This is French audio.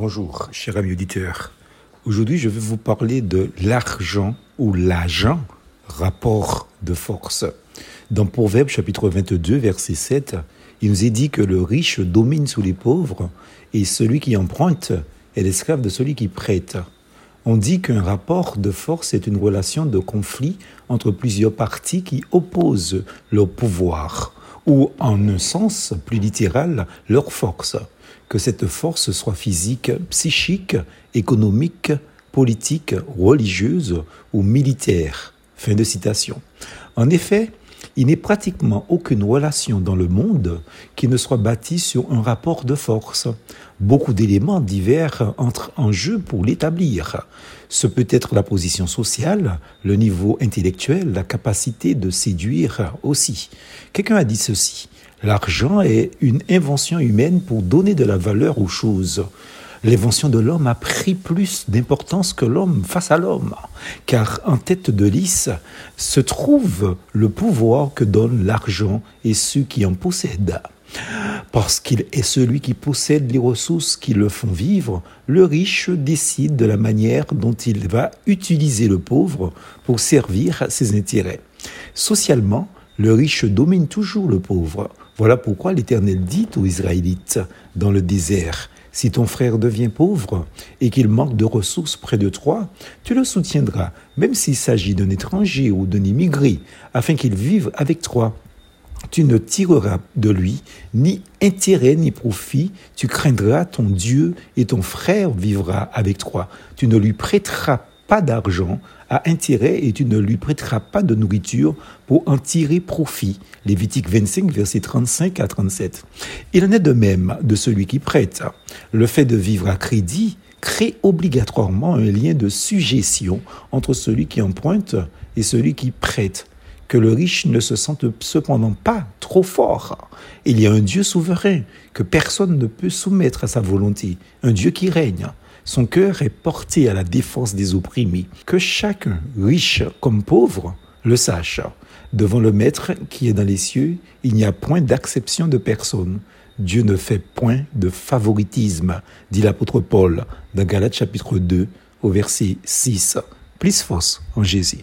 Bonjour, cher ami auditeur. Aujourd'hui, je vais vous parler de l'argent ou l'agent, rapport de force. Dans Proverbe chapitre 22, verset 7, il nous est dit que le riche domine sous les pauvres et celui qui emprunte est l'esclave de celui qui prête. On dit qu'un rapport de force est une relation de conflit entre plusieurs parties qui opposent leur pouvoir, ou en un sens plus littéral, leur force que cette force soit physique, psychique, économique, politique, religieuse ou militaire. Fin de citation. Il n'est pratiquement aucune relation dans le monde qui ne soit bâtie sur un rapport de force. Beaucoup d'éléments divers entrent en jeu pour l'établir. Ce peut être la position sociale, le niveau intellectuel, la capacité de séduire aussi. Quelqu'un a dit ceci. L'argent est une invention humaine pour donner de la valeur aux choses. L'invention de l'homme a pris plus d'importance que l'homme face à l'homme, car en tête de liste se trouve le pouvoir que donne l'argent et ceux qui en possèdent. Parce qu'il est celui qui possède les ressources qui le font vivre, le riche décide de la manière dont il va utiliser le pauvre pour servir ses intérêts. Socialement, le riche domine toujours le pauvre. Voilà pourquoi l'Éternel dit aux Israélites dans le désert, si ton frère devient pauvre et qu'il manque de ressources près de toi, tu le soutiendras, même s'il s'agit d'un étranger ou d'un immigré, afin qu'il vive avec toi. Tu ne tireras de lui ni intérêt ni profit, tu craindras ton Dieu et ton frère vivra avec toi. Tu ne lui prêteras pas d'argent à intérêt et tu ne lui prêteras pas de nourriture pour en tirer profit. Lévitique 25, versets 35 à 37. Il en est de même de celui qui prête. Le fait de vivre à crédit crée obligatoirement un lien de suggestion entre celui qui emprunte et celui qui prête que le riche ne se sente cependant pas trop fort. Il y a un Dieu souverain que personne ne peut soumettre à sa volonté, un Dieu qui règne. Son cœur est porté à la défense des opprimés. Que chacun, riche comme pauvre, le sache. Devant le Maître qui est dans les cieux, il n'y a point d'acception de personne. Dieu ne fait point de favoritisme, dit l'apôtre Paul dans Galates chapitre 2 au verset 6. Plus force en Jésus.